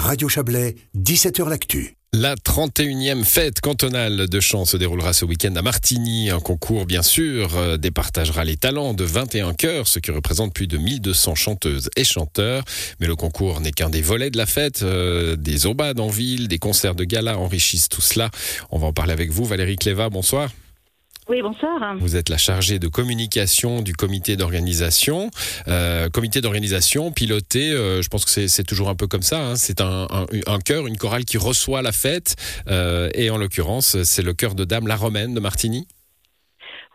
Radio Chablais, 17h L'Actu. La 31e fête cantonale de chant se déroulera ce week-end à Martigny. Un concours, bien sûr, euh, départagera les talents de 21 chœurs, ce qui représente plus de 1200 chanteuses et chanteurs. Mais le concours n'est qu'un des volets de la fête. Euh, des aubades en ville, des concerts de gala enrichissent tout cela. On va en parler avec vous, Valérie Cléva. Bonsoir. Oui, bonsoir. Vous êtes la chargée de communication du comité d'organisation. Euh, comité d'organisation piloté, euh, je pense que c'est toujours un peu comme ça. Hein. C'est un, un, un, chœur, une chorale qui reçoit la fête. Euh, et en l'occurrence, c'est le chœur de dame La Romaine de Martigny.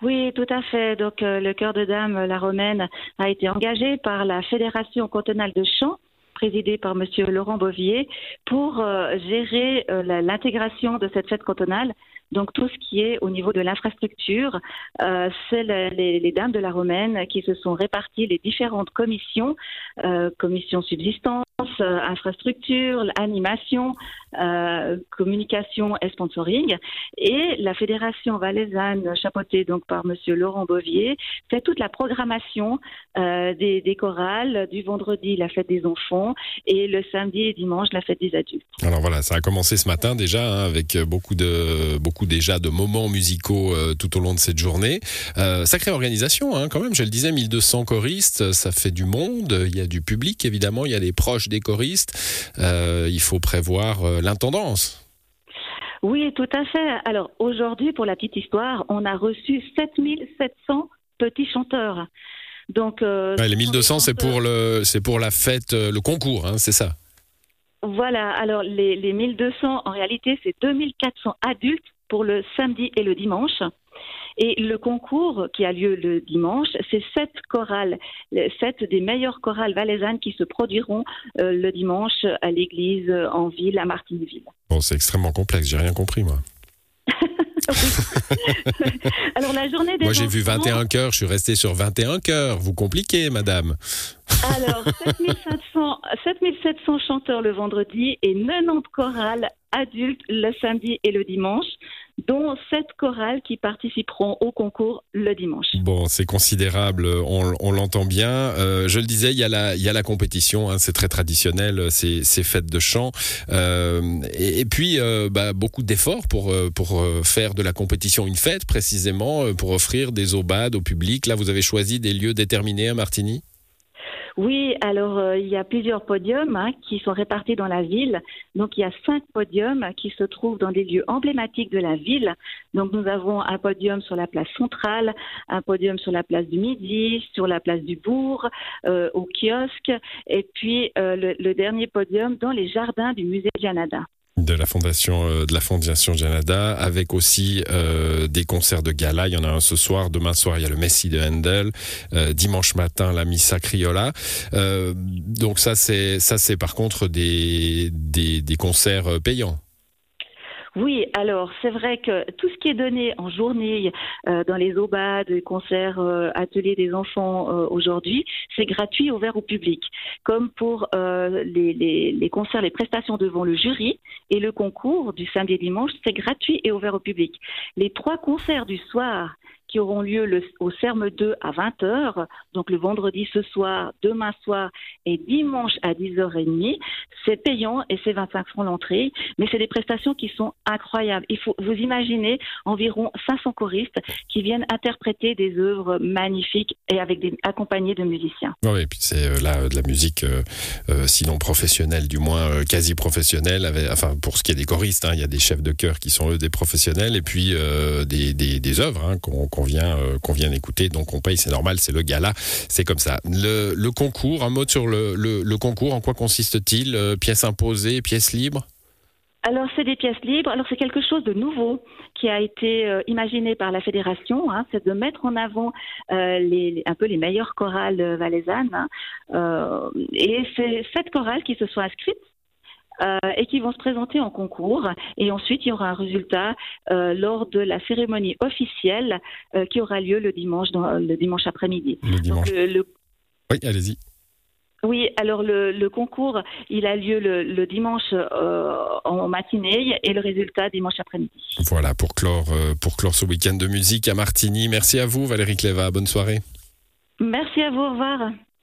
Oui, tout à fait. Donc, le chœur de dame La Romaine a été engagé par la Fédération cantonale de chant présidée par Monsieur Laurent Bovier, pour gérer l'intégration de cette fête cantonale donc tout ce qui est au niveau de l'infrastructure, euh, c'est les, dames de la Romaine qui se sont réparties les différentes commissions, euh, commission subsistance, euh, infrastructure, animation, euh, communication et sponsoring. Et la fédération valaisanne, chapeautée donc par Monsieur Laurent Bovier, fait toute la programmation des, chorales du vendredi la fête des enfants et le samedi et dimanche la fête des adultes. Alors voilà, ça a commencé ce matin déjà hein, avec beaucoup de déjà de moments musicaux euh, tout au long de cette journée. Euh, sacrée organisation, hein, quand même. Je le disais, 1200 choristes, ça fait du monde. Il y a du public, évidemment. Il y a les proches des choristes. Euh, il faut prévoir l'intendance. Oui, tout à fait. Alors aujourd'hui, pour la petite histoire, on a reçu 7700 petits chanteurs. Donc, euh, ouais, les 1200, c'est pour le, c'est pour la fête, le concours, hein, c'est ça. Voilà. Alors les, les 1200, en réalité, c'est 2400 adultes pour le samedi et le dimanche. Et le concours qui a lieu le dimanche, c'est sept chorales, sept des meilleures chorales valaisannes qui se produiront euh, le dimanche à l'église en ville, à Martinville. Bon, c'est extrêmement complexe, j'ai rien compris moi. Alors la journée des Moi j'ai vu 21 chœurs, je suis resté sur 21 chœurs. Vous compliquez, madame. Alors 7700, 7700 chanteurs le vendredi et 90 chorales adultes le samedi et le dimanche dont sept chorales qui participeront au concours le dimanche. Bon, c'est considérable, on, l'entend bien. Euh, je le disais, il y a la, la compétition, hein, c'est très traditionnel, ces, ces fêtes de chant. Euh, et, puis, euh, bah, beaucoup d'efforts pour, pour faire de la compétition une fête, précisément, pour offrir des aubades au public. Là, vous avez choisi des lieux déterminés à Martigny oui, alors euh, il y a plusieurs podiums hein, qui sont répartis dans la ville. Donc il y a cinq podiums qui se trouvent dans des lieux emblématiques de la ville. Donc nous avons un podium sur la place centrale, un podium sur la place du Midi, sur la place du Bourg, euh, au kiosque, et puis euh, le, le, dernier podium dans les jardins du musée Janada de la fondation euh, de la fondation Janada avec aussi euh, des concerts de gala. Il y en a un ce soir demain soir il y a le Messie de Handel. Euh, dimanche matin la Missa Criolla. Euh, donc ça c'est ça c'est par contre des, des, des concerts euh, payants oui, alors c'est vrai que tout ce qui est donné en journée euh, dans les aubades, les concerts, euh, ateliers des enfants euh, aujourd'hui, c'est gratuit, ouvert au public. Comme pour euh, les, les, les, concerts, les prestations devant le jury et le concours du samedi et dimanche, c'est gratuit et ouvert au public. Les trois concerts du soir qui auront lieu le, au CERM 2 à 20h, donc le vendredi ce soir, demain soir et dimanche à 10h30. C'est payant et c'est 25 francs l'entrée, mais c'est des prestations qui sont incroyables. Il faut vous imaginer environ 500 choristes qui viennent interpréter des œuvres magnifiques et avec des accompagnés de musiciens. Oui, et puis c'est euh, là de la musique, euh, euh, sinon professionnelle, du moins euh, quasi professionnelle. Enfin, pour ce qui est des choristes, hein, il y a des chefs de chœur qui sont eux des professionnels et puis euh, des, œuvres hein, qu'on qu vient euh, qu'on vient d'écouter. Donc on paye, c'est normal, c'est le gala, c'est comme ça. Le, concours, un mot sur le, concours. En quoi consiste-t-il euh, Pièces imposées, pièces libres? Alors c'est des pièces libres. Alors c'est quelque chose de nouveau qui a été euh, imaginé par la fédération, hein, c'est de mettre en avant euh, les, un peu les meilleures chorales valaisannes. Hein, euh, et c'est sept chorales qui se sont inscrites euh, et qui vont se présenter en concours. Et ensuite, il y aura un résultat euh, lors de la cérémonie officielle euh, qui aura lieu le dimanche, dans, le dimanche après-midi. Le dimanche. Donc, le, le... Oui, allez-y. Oui, alors le, le, concours, il a lieu le, le dimanche euh, en matinée et le résultat dimanche après-midi. Voilà, pour clore, euh, pour clore ce week-end de musique à Martigny. Merci à vous, Valérie Cléva. Bonne soirée. Merci à vous. Au revoir.